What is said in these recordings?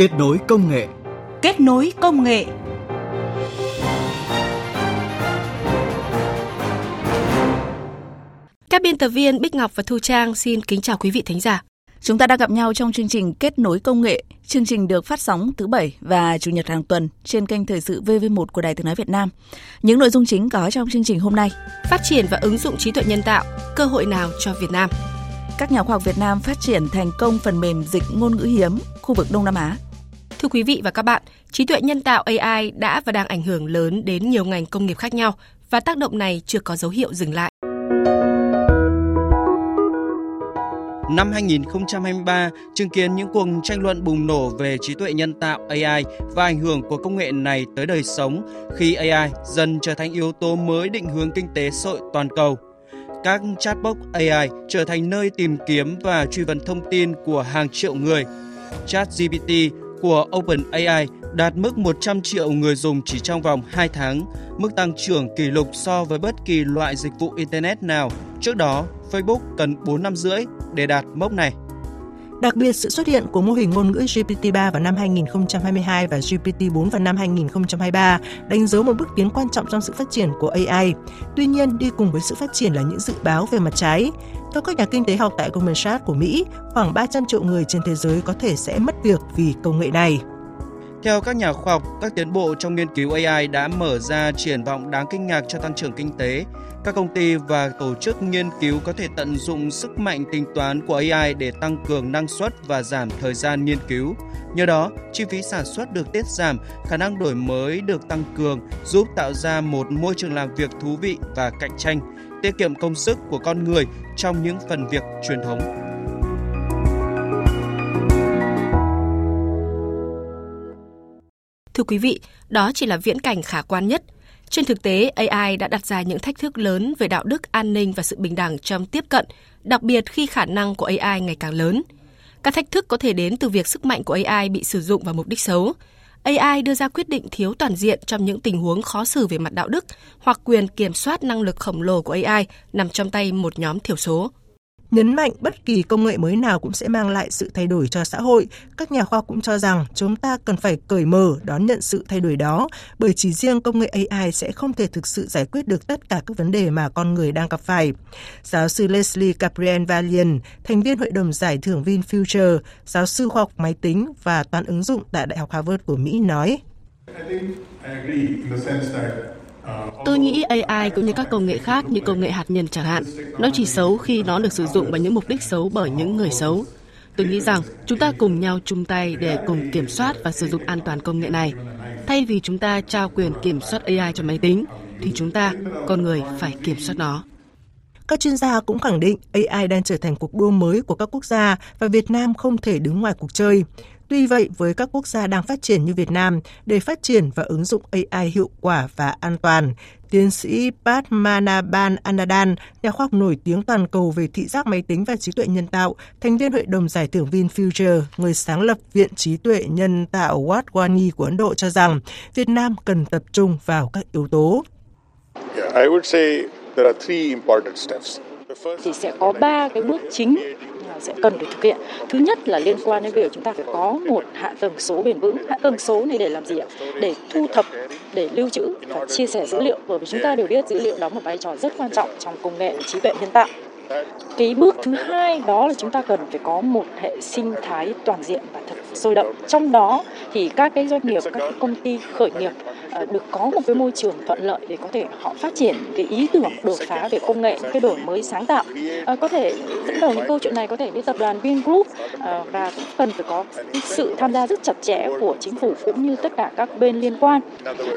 Kết nối công nghệ. Kết nối công nghệ. Các biên tập viên Bích Ngọc và Thu Trang xin kính chào quý vị thính giả. Chúng ta đang gặp nhau trong chương trình Kết nối công nghệ. Chương trình được phát sóng thứ Bảy và Chủ nhật hàng tuần trên kênh Thời sự VV1 của Đài Tiếng Nói Việt Nam. Những nội dung chính có trong chương trình hôm nay. Phát triển và ứng dụng trí tuệ nhân tạo, cơ hội nào cho Việt Nam? Các nhà khoa học Việt Nam phát triển thành công phần mềm dịch ngôn ngữ hiếm khu vực Đông Nam Á. Thưa quý vị và các bạn, trí tuệ nhân tạo AI đã và đang ảnh hưởng lớn đến nhiều ngành công nghiệp khác nhau và tác động này chưa có dấu hiệu dừng lại. Năm 2023 chứng kiến những cuộc tranh luận bùng nổ về trí tuệ nhân tạo AI và ảnh hưởng của công nghệ này tới đời sống khi AI dần trở thành yếu tố mới định hướng kinh tế xã hội toàn cầu. Các chatbot AI trở thành nơi tìm kiếm và truy vấn thông tin của hàng triệu người. ChatGPT của OpenAI đạt mức 100 triệu người dùng chỉ trong vòng 2 tháng, mức tăng trưởng kỷ lục so với bất kỳ loại dịch vụ Internet nào. Trước đó, Facebook cần 4 năm rưỡi để đạt mốc này. Đặc biệt, sự xuất hiện của mô hình ngôn ngữ GPT-3 vào năm 2022 và GPT-4 vào năm 2023 đánh dấu một bước tiến quan trọng trong sự phát triển của AI. Tuy nhiên, đi cùng với sự phát triển là những dự báo về mặt trái. Theo các nhà kinh tế học tại Goldman Sachs của Mỹ, khoảng 300 triệu người trên thế giới có thể sẽ mất việc vì công nghệ này. Theo các nhà khoa học, các tiến bộ trong nghiên cứu AI đã mở ra triển vọng đáng kinh ngạc cho tăng trưởng kinh tế. Các công ty và tổ chức nghiên cứu có thể tận dụng sức mạnh tính toán của AI để tăng cường năng suất và giảm thời gian nghiên cứu. Nhờ đó, chi phí sản xuất được tiết giảm, khả năng đổi mới được tăng cường, giúp tạo ra một môi trường làm việc thú vị và cạnh tranh, tiết kiệm công sức của con người trong những phần việc truyền thống. Thưa quý vị, đó chỉ là viễn cảnh khả quan nhất. Trên thực tế, AI đã đặt ra những thách thức lớn về đạo đức, an ninh và sự bình đẳng trong tiếp cận, đặc biệt khi khả năng của AI ngày càng lớn. Các thách thức có thể đến từ việc sức mạnh của AI bị sử dụng vào mục đích xấu. AI đưa ra quyết định thiếu toàn diện trong những tình huống khó xử về mặt đạo đức hoặc quyền kiểm soát năng lực khổng lồ của AI nằm trong tay một nhóm thiểu số. Nhấn mạnh bất kỳ công nghệ mới nào cũng sẽ mang lại sự thay đổi cho xã hội, các nhà khoa học cũng cho rằng chúng ta cần phải cởi mở đón nhận sự thay đổi đó, bởi chỉ riêng công nghệ AI sẽ không thể thực sự giải quyết được tất cả các vấn đề mà con người đang gặp phải. Giáo sư Leslie Gabriel Valian, thành viên hội đồng giải thưởng VinFuture, giáo sư khoa học máy tính và toán ứng dụng tại Đại học Harvard của Mỹ nói. Tôi nghĩ AI cũng như các công nghệ khác như công nghệ hạt nhân chẳng hạn, nó chỉ xấu khi nó được sử dụng vào những mục đích xấu bởi những người xấu. Tôi nghĩ rằng chúng ta cùng nhau chung tay để cùng kiểm soát và sử dụng an toàn công nghệ này. Thay vì chúng ta trao quyền kiểm soát AI cho máy tính, thì chúng ta, con người, phải kiểm soát nó. Các chuyên gia cũng khẳng định AI đang trở thành cuộc đua mới của các quốc gia và Việt Nam không thể đứng ngoài cuộc chơi. Tuy vậy, với các quốc gia đang phát triển như Việt Nam, để phát triển và ứng dụng AI hiệu quả và an toàn, tiến sĩ Padmanabhan Anadan, nhà khoa học nổi tiếng toàn cầu về thị giác máy tính và trí tuệ nhân tạo, thành viên hội đồng giải thưởng VinFuture, người sáng lập Viện Trí tuệ Nhân tạo Wadhwani của Ấn Độ cho rằng Việt Nam cần tập trung vào các yếu tố. Thì sẽ có ba cái bước chính sẽ cần được thực hiện. Thứ nhất là liên quan đến việc chúng ta phải có một hạ tầng số bền vững. Hạ tầng số này để làm gì ạ? Để thu thập, để lưu trữ và chia sẻ dữ liệu. Bởi vì chúng ta đều biết dữ liệu đóng một vai trò rất quan trọng trong công nghệ trí tuệ nhân tạo. Cái bước thứ hai đó là chúng ta cần phải có một hệ sinh thái toàn diện và thật sôi động. Trong đó thì các cái doanh nghiệp, các cái công ty khởi nghiệp ờ, được có một cái môi trường thuận lợi để có thể họ phát triển cái ý tưởng đột phá về công nghệ cái đổi mới sáng tạo. À, có thể dẫn đầu những câu chuyện này có thể với tập đoàn Vingroup à, ờ, và cũng cần phải có sự tham gia rất chặt chẽ của chính phủ cũng như tất cả các bên liên quan.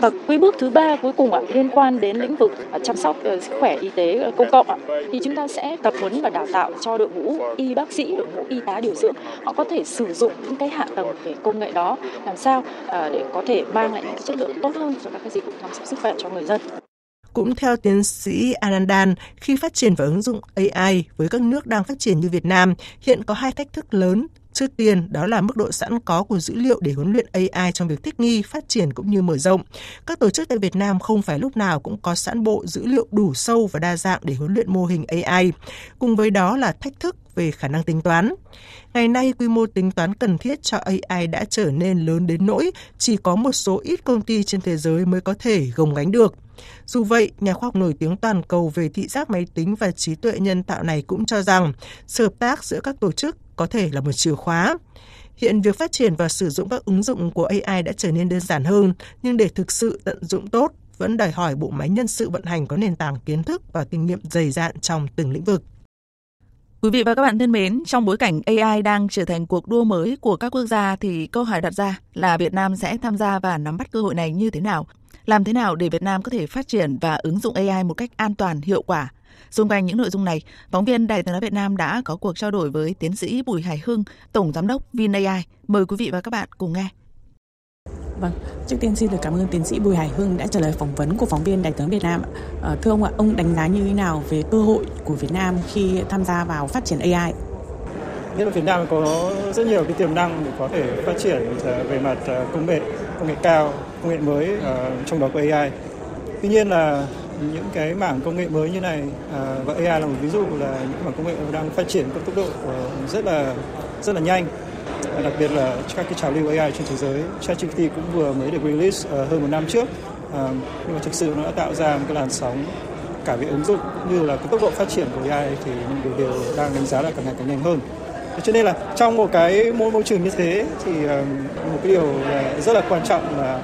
Và quy bước thứ ba cuối cùng ạ liên quan đến lĩnh vực chăm sóc sức khỏe y tế công cộng ạ thì chúng ta sẽ tập huấn và đào tạo cho đội ngũ y bác sĩ đội ngũ y tá điều dưỡng. Họ có thể sử dụng những cái hạ tầng về công nghệ đó làm sao à, để có thể mang lại những chất lượng tốt hơn cho các cái dịch vụ chăm sóc sức khỏe cho người dân. Cũng theo tiến sĩ Anandan, khi phát triển và ứng dụng AI với các nước đang phát triển như Việt Nam, hiện có hai thách thức lớn. Trước tiên, đó là mức độ sẵn có của dữ liệu để huấn luyện AI trong việc thích nghi, phát triển cũng như mở rộng. Các tổ chức tại Việt Nam không phải lúc nào cũng có sẵn bộ dữ liệu đủ sâu và đa dạng để huấn luyện mô hình AI. Cùng với đó là thách thức về khả năng tính toán. Ngày nay, quy mô tính toán cần thiết cho AI đã trở nên lớn đến nỗi chỉ có một số ít công ty trên thế giới mới có thể gồng gánh được. Dù vậy, nhà khoa học nổi tiếng toàn cầu về thị giác máy tính và trí tuệ nhân tạo này cũng cho rằng sự hợp tác giữa các tổ chức có thể là một chìa khóa. Hiện việc phát triển và sử dụng các ứng dụng của AI đã trở nên đơn giản hơn, nhưng để thực sự tận dụng tốt vẫn đòi hỏi bộ máy nhân sự vận hành có nền tảng kiến thức và kinh nghiệm dày dạn trong từng lĩnh vực. Quý vị và các bạn thân mến, trong bối cảnh AI đang trở thành cuộc đua mới của các quốc gia thì câu hỏi đặt ra là Việt Nam sẽ tham gia và nắm bắt cơ hội này như thế nào? Làm thế nào để Việt Nam có thể phát triển và ứng dụng AI một cách an toàn, hiệu quả? Xung quanh những nội dung này, phóng viên Đài tiếng nói Việt Nam đã có cuộc trao đổi với tiến sĩ Bùi Hải Hưng, Tổng Giám đốc VinAI. Mời quý vị và các bạn cùng nghe. Vâng, trước tiên xin được cảm ơn tiến sĩ Bùi Hải Hưng đã trả lời phỏng vấn của phóng viên Đài tiếng Việt Nam. À, thưa ông ạ, ông đánh giá như thế nào về cơ hội của Việt Nam khi tham gia vào phát triển AI? Nhất là Việt Nam có rất nhiều cái tiềm năng để có thể phát triển ờ, về mặt ờ, công nghệ, công nghệ cao, công nghệ mới trong đó có AI. Tuy nhiên là những cái mảng công nghệ mới như này và AI là một ví dụ là những mảng công nghệ đang phát triển có tốc độ rất là rất là nhanh đặc biệt là các cái trào lưu AI trên thế giới. ChatGPT cũng vừa mới được release uh, hơn một năm trước, uh, nhưng mà thực sự nó đã tạo ra một cái làn sóng cả về ứng dụng cũng như là cái tốc độ phát triển của AI thì đều, đều đang đánh giá là càng ngày càng nhanh hơn. Cho nên là trong một cái môi môi trường như thế thì uh, một cái điều rất là quan trọng là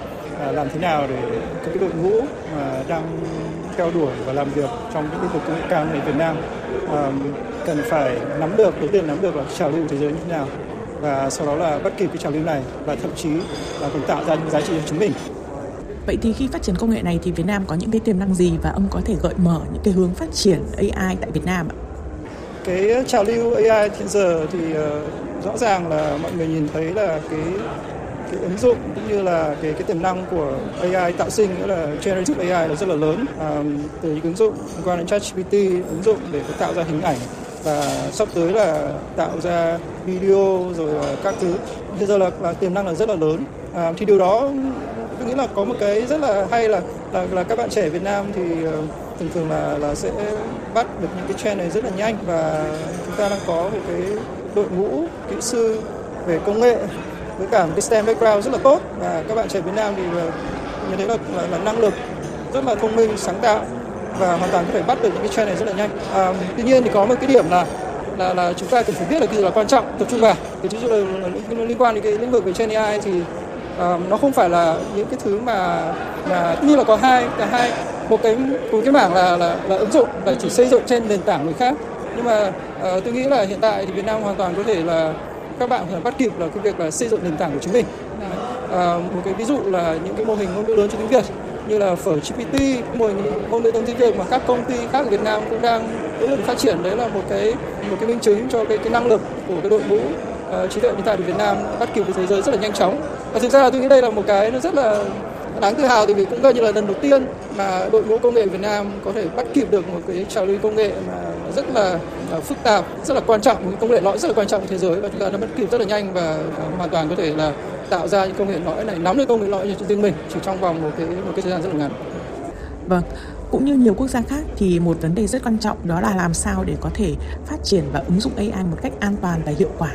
uh, làm thế nào để các cái đội ngũ mà đang theo đuổi và làm việc trong những lĩnh vực công nghệ cao này Việt Nam uh, cần phải nắm được đầu tiên nắm được là trào lưu thế giới như thế nào và sau đó là bắt kịp cái trào lưu này và thậm chí là còn tạo ra những giá trị cho chúng mình. Vậy thì khi phát triển công nghệ này thì Việt Nam có những cái tiềm năng gì và ông có thể gợi mở những cái hướng phát triển AI tại Việt Nam ạ? Cái trào lưu AI hiện giờ thì uh, rõ ràng là mọi người nhìn thấy là cái cái ứng dụng cũng như là cái cái tiềm năng của AI tạo sinh nghĩa là generative AI là rất là lớn à, từ những ứng dụng liên quan đến ChatGPT ứng dụng để tạo ra hình ảnh và sắp tới là tạo ra video rồi các thứ. Bây giờ là, là tiềm năng là rất là lớn. À, thì điều đó tôi nghĩ là có một cái rất là hay là là, là các bạn trẻ Việt Nam thì ờ, thường thường là là sẽ bắt được những cái trend này rất là nhanh. Và chúng ta đang có một cái đội ngũ kỹ sư về công nghệ với cả một cái STEM background rất là tốt. Và các bạn trẻ Việt Nam thì ờ, như thế là, là, là năng lực rất là thông minh sáng tạo và hoàn toàn có thể bắt được những cái trend này rất là nhanh. À, tuy nhiên thì có một cái điểm là là, là chúng ta cần phải biết là cái gì là quan trọng tập trung vào. Thì ví dụ là, là liên quan đến cái lĩnh vực về trend AI thì uh, nó không phải là những cái thứ mà mà như là có hai cả hai một cái một cái mảng là là, là ứng dụng là chỉ xây dựng trên nền tảng người khác nhưng mà uh, tôi nghĩ là hiện tại thì Việt Nam hoàn toàn có thể là các bạn phải bắt kịp là cái việc là xây dựng nền tảng của chính mình. uh, một cái ví dụ là những cái mô hình ngôn ngữ lớn cho tiếng Việt như là phở GPT, mô hình ngôn ngữ tiếng Việt mà các công ty khác ở Việt Nam cũng đang nỗ lực phát triển đấy là một cái một cái minh chứng cho cái cái năng lực của cái đội ngũ uh, trí tuệ nhân tạo của Việt Nam bắt kịp với thế giới rất là nhanh chóng. Và thực ra là tôi nghĩ đây là một cái nó rất là đáng tự hào vì cũng coi như là lần đầu tiên mà đội ngũ công nghệ Việt Nam có thể bắt kịp được một cái trào lưu công nghệ mà rất là uh, phức tạp, rất là quan trọng, công nghệ lõi rất là quan trọng của thế giới và chúng ta đã bắt kịp rất là nhanh và uh, hoàn toàn có thể là tạo ra những công nghệ lõi này nắm được công nghệ lõi cho riêng mình chỉ trong vòng một cái một cái thời gian rất là ngắn. Vâng, cũng như nhiều quốc gia khác thì một vấn đề rất quan trọng đó là làm sao để có thể phát triển và ứng dụng AI một cách an toàn và hiệu quả.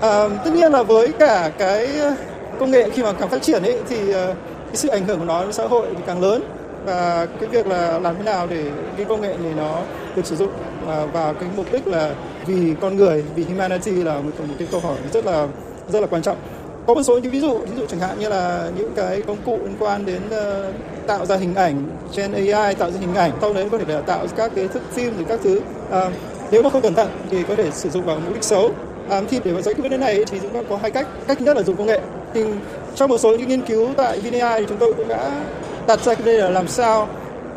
À, tất nhiên là với cả cái công nghệ khi mà càng phát triển ấy thì ờ, cái sự ảnh hưởng của nó đến xã hội thì càng lớn và cái việc là làm thế nào để cái công nghệ này nó được sử dụng. Và và cái mục đích là vì con người vì humanity là một, một cái câu hỏi rất là rất là quan trọng. Có một số những ví dụ ví dụ chẳng hạn như là những cái công cụ liên quan đến uh, tạo ra hình ảnh trên AI tạo ra hình ảnh sau đấy có thể là tạo các cái thức phim rồi các thứ. Uh, nếu mà không cẩn thận thì có thể sử dụng vào mục đích xấu. À, thì để mà giải quyết vấn đề này thì chúng ta có hai cách. Cách nhất là dùng công nghệ. Thì trong một số những nghiên cứu tại VNAI thì chúng tôi cũng đã đặt ra cái vấn đề là làm sao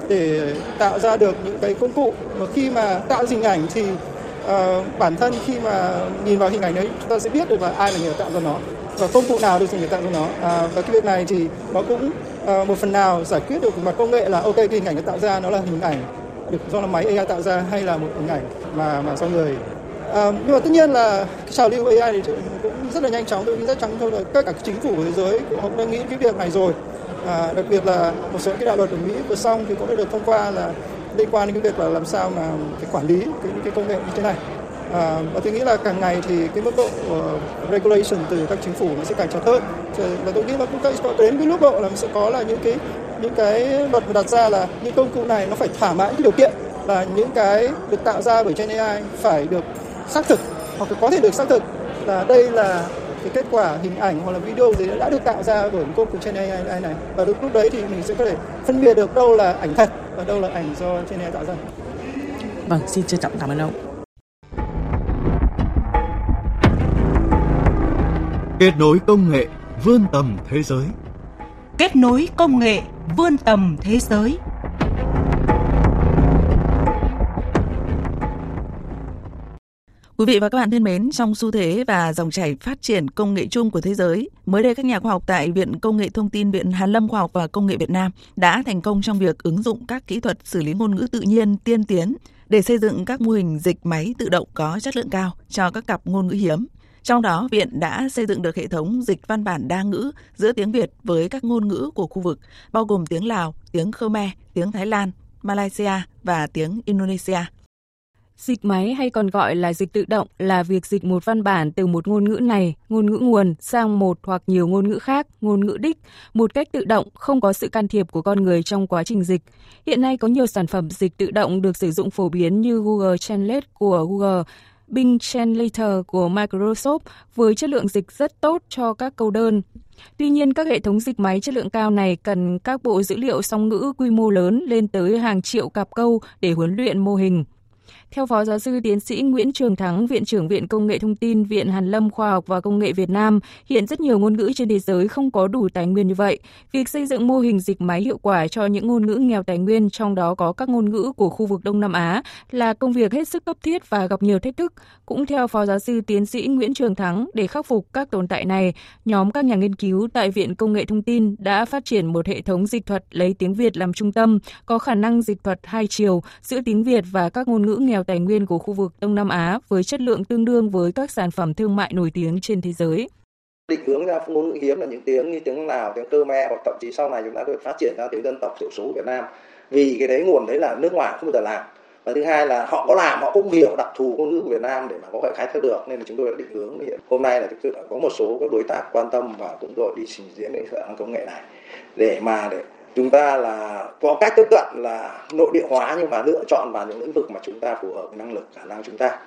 để tạo ra được những cái công cụ. Mà khi mà tạo hình ảnh thì uh, bản thân khi mà nhìn vào hình ảnh đấy chúng ta sẽ biết được là ai là người tạo ra nó và công cụ nào được người tạo ra nó. À, và cái việc này thì nó cũng uh, một phần nào giải quyết được mặt công nghệ là ok cái hình ảnh nó tạo ra nó là hình ảnh được do là máy AI tạo ra hay là một hình ảnh mà mà do người. À, nhưng mà tất nhiên là cái trào lưu AI thì cũng rất là nhanh chóng tôi nghĩ rất chắn thôi là các cả chính phủ thế giới cũng đã nghĩ cái việc này rồi à, đặc biệt là một số cái đạo luật ở Mỹ vừa xong thì cũng đã được thông qua là liên quan đến cái việc là làm sao mà cái quản lý cái, cái công nghệ như thế này À, và tôi nghĩ là càng ngày thì cái mức độ uh, regulation từ các chính phủ nó sẽ càng chặt hơn. Và tôi nghĩ là cũng có đến cái lúc độ là sẽ có là những cái những cái luật đặt ra là những công cụ này nó phải thỏa mãn cái điều kiện là những cái được tạo ra bởi Gen AI phải được xác thực hoặc có thể được xác thực là đây là cái kết quả hình ảnh hoặc là video gì đã được tạo ra bởi công cụ trên AI này và lúc đấy thì mình sẽ có thể phân biệt được đâu là ảnh thật và đâu là ảnh do trên AI tạo ra. Vâng, xin trân trọng cảm ơn ông. Kết nối công nghệ vươn tầm thế giới. Kết nối công nghệ vươn tầm thế giới. Quý vị và các bạn thân mến, trong xu thế và dòng chảy phát triển công nghệ chung của thế giới, mới đây các nhà khoa học tại Viện Công nghệ Thông tin Viện Hàn Lâm Khoa học và Công nghệ Việt Nam đã thành công trong việc ứng dụng các kỹ thuật xử lý ngôn ngữ tự nhiên tiên tiến để xây dựng các mô hình dịch máy tự động có chất lượng cao cho các cặp ngôn ngữ hiếm. Trong đó, Viện đã xây dựng được hệ thống dịch văn bản đa ngữ giữa tiếng Việt với các ngôn ngữ của khu vực, bao gồm tiếng Lào, tiếng Khmer, tiếng Thái Lan, Malaysia và tiếng Indonesia. Dịch máy hay còn gọi là dịch tự động là việc dịch một văn bản từ một ngôn ngữ này, ngôn ngữ nguồn sang một hoặc nhiều ngôn ngữ khác, ngôn ngữ đích, một cách tự động, không có sự can thiệp của con người trong quá trình dịch. Hiện nay có nhiều sản phẩm dịch tự động được sử dụng phổ biến như Google Translate của Google, Bing Translator của Microsoft với chất lượng dịch rất tốt cho các câu đơn. Tuy nhiên, các hệ thống dịch máy chất lượng cao này cần các bộ dữ liệu song ngữ quy mô lớn lên tới hàng triệu cặp câu để huấn luyện mô hình. Theo Phó Giáo sư Tiến sĩ Nguyễn Trường Thắng, Viện trưởng Viện Công nghệ Thông tin, Viện Hàn Lâm Khoa học và Công nghệ Việt Nam, hiện rất nhiều ngôn ngữ trên thế giới không có đủ tài nguyên như vậy. Việc xây dựng mô hình dịch máy hiệu quả cho những ngôn ngữ nghèo tài nguyên, trong đó có các ngôn ngữ của khu vực Đông Nam Á, là công việc hết sức cấp thiết và gặp nhiều thách thức. Cũng theo Phó Giáo sư Tiến sĩ Nguyễn Trường Thắng, để khắc phục các tồn tại này, nhóm các nhà nghiên cứu tại Viện Công nghệ Thông tin đã phát triển một hệ thống dịch thuật lấy tiếng Việt làm trung tâm, có khả năng dịch thuật hai chiều giữa tiếng Việt và các ngôn ngữ nghèo tài nguyên của khu vực Đông Nam Á với chất lượng tương đương với các sản phẩm thương mại nổi tiếng trên thế giới. Định hướng ra ngôn ngữ hiếm là những tiếng như tiếng Lào, tiếng Khmer hoặc thậm chí sau này chúng ta được phát triển ra tiếng dân tộc thiểu số Việt Nam. Vì cái đấy nguồn đấy là nước ngoài không bao giờ làm. Và thứ hai là họ có làm họ cũng hiểu đặc thù ngôn ngữ của Việt Nam để mà có thể khai thác được nên là chúng tôi đã định hướng hiện hôm nay là thực sự có một số các đối tác quan tâm và cũng đội đi trình diễn cái công nghệ này để mà để chúng ta là có cách tiếp cận là nội địa hóa nhưng mà lựa chọn vào những lĩnh vực mà chúng ta phù hợp năng lực khả năng chúng ta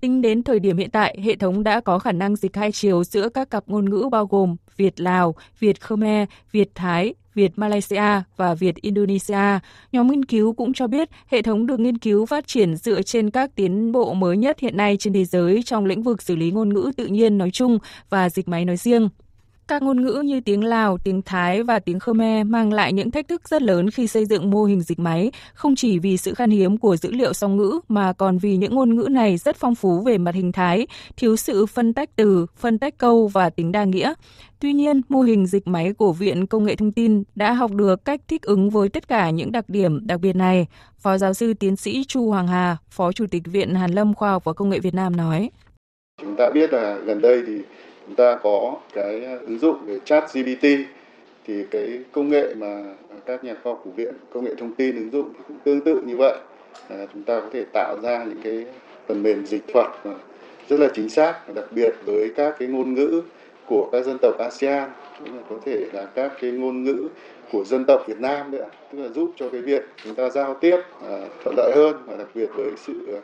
Tính đến thời điểm hiện tại, hệ thống đã có khả năng dịch hai chiều giữa các cặp ngôn ngữ bao gồm Việt Lào, Việt Khmer, Việt Thái, Việt Malaysia và Việt Indonesia. Nhóm nghiên cứu cũng cho biết hệ thống được nghiên cứu phát triển dựa trên các tiến bộ mới nhất hiện nay trên thế giới trong lĩnh vực xử lý ngôn ngữ tự nhiên nói chung và dịch máy nói riêng. Các ngôn ngữ như tiếng Lào, tiếng Thái và tiếng Khmer mang lại những thách thức rất lớn khi xây dựng mô hình dịch máy, không chỉ vì sự khan hiếm của dữ liệu song ngữ mà còn vì những ngôn ngữ này rất phong phú về mặt hình thái, thiếu sự phân tách từ, phân tách câu và tính đa nghĩa. Tuy nhiên, mô hình dịch máy của Viện Công nghệ Thông tin đã học được cách thích ứng với tất cả những đặc điểm đặc biệt này. Phó giáo sư tiến sĩ Chu Hoàng Hà, Phó Chủ tịch Viện Hàn Lâm Khoa học và Công nghệ Việt Nam nói. Chúng ta biết là gần đây thì chúng ta có cái ờ, ứng dụng về chat GPT thì cái công nghệ mà các nhà khoa học của viện công nghệ thông tin ứng dụng thì cũng tương tự như vậy. À, chúng ta có thể tạo ra những cái phần mềm dịch thuật rất là chính xác đặc biệt với các cái ngôn ngữ của các dân tộc ASEAN cũng là có thể là các cái ngôn ngữ của dân tộc Việt Nam nữa tức là giúp cho cái việc chúng ta giao tiếp à, thuận lợi hơn và đặc biệt với sự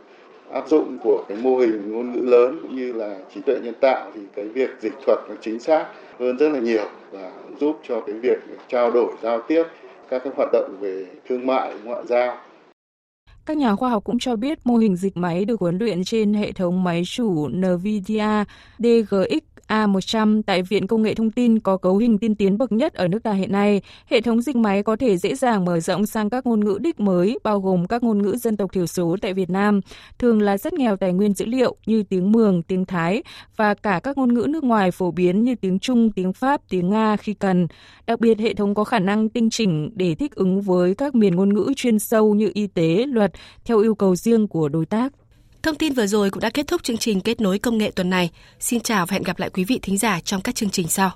áp dụng của cái mô hình ngôn ngữ lớn cũng như là trí tuệ nhân tạo thì cái việc dịch thuật nó chính xác hơn rất là nhiều và giúp cho cái việc trao đổi, giao tiếp, các cái hoạt động về thương mại, ngoại giao. Các nhà khoa học cũng cho biết mô hình dịch máy được huấn luyện trên hệ thống máy chủ NVIDIA DGX A100 tại Viện Công nghệ Thông tin có cấu hình tiên tiến bậc nhất ở nước ta hiện nay. Hệ thống dịch máy có thể dễ dàng mở rộng sang các ngôn ngữ đích mới, bao gồm các ngôn ngữ dân tộc thiểu số tại Việt Nam, thường là rất nghèo tài nguyên dữ liệu như tiếng Mường, tiếng Thái và cả các ngôn ngữ nước ngoài phổ biến như tiếng Trung, tiếng Pháp, tiếng Nga khi cần. Đặc biệt, hệ thống có khả năng tinh chỉnh để thích ứng với các miền ngôn ngữ chuyên sâu như y tế, luật theo yêu cầu riêng của đối tác. Thông tin vừa rồi cũng đã kết thúc chương trình kết nối công nghệ tuần này. Xin chào và hẹn gặp lại quý vị thính giả trong các chương trình sau.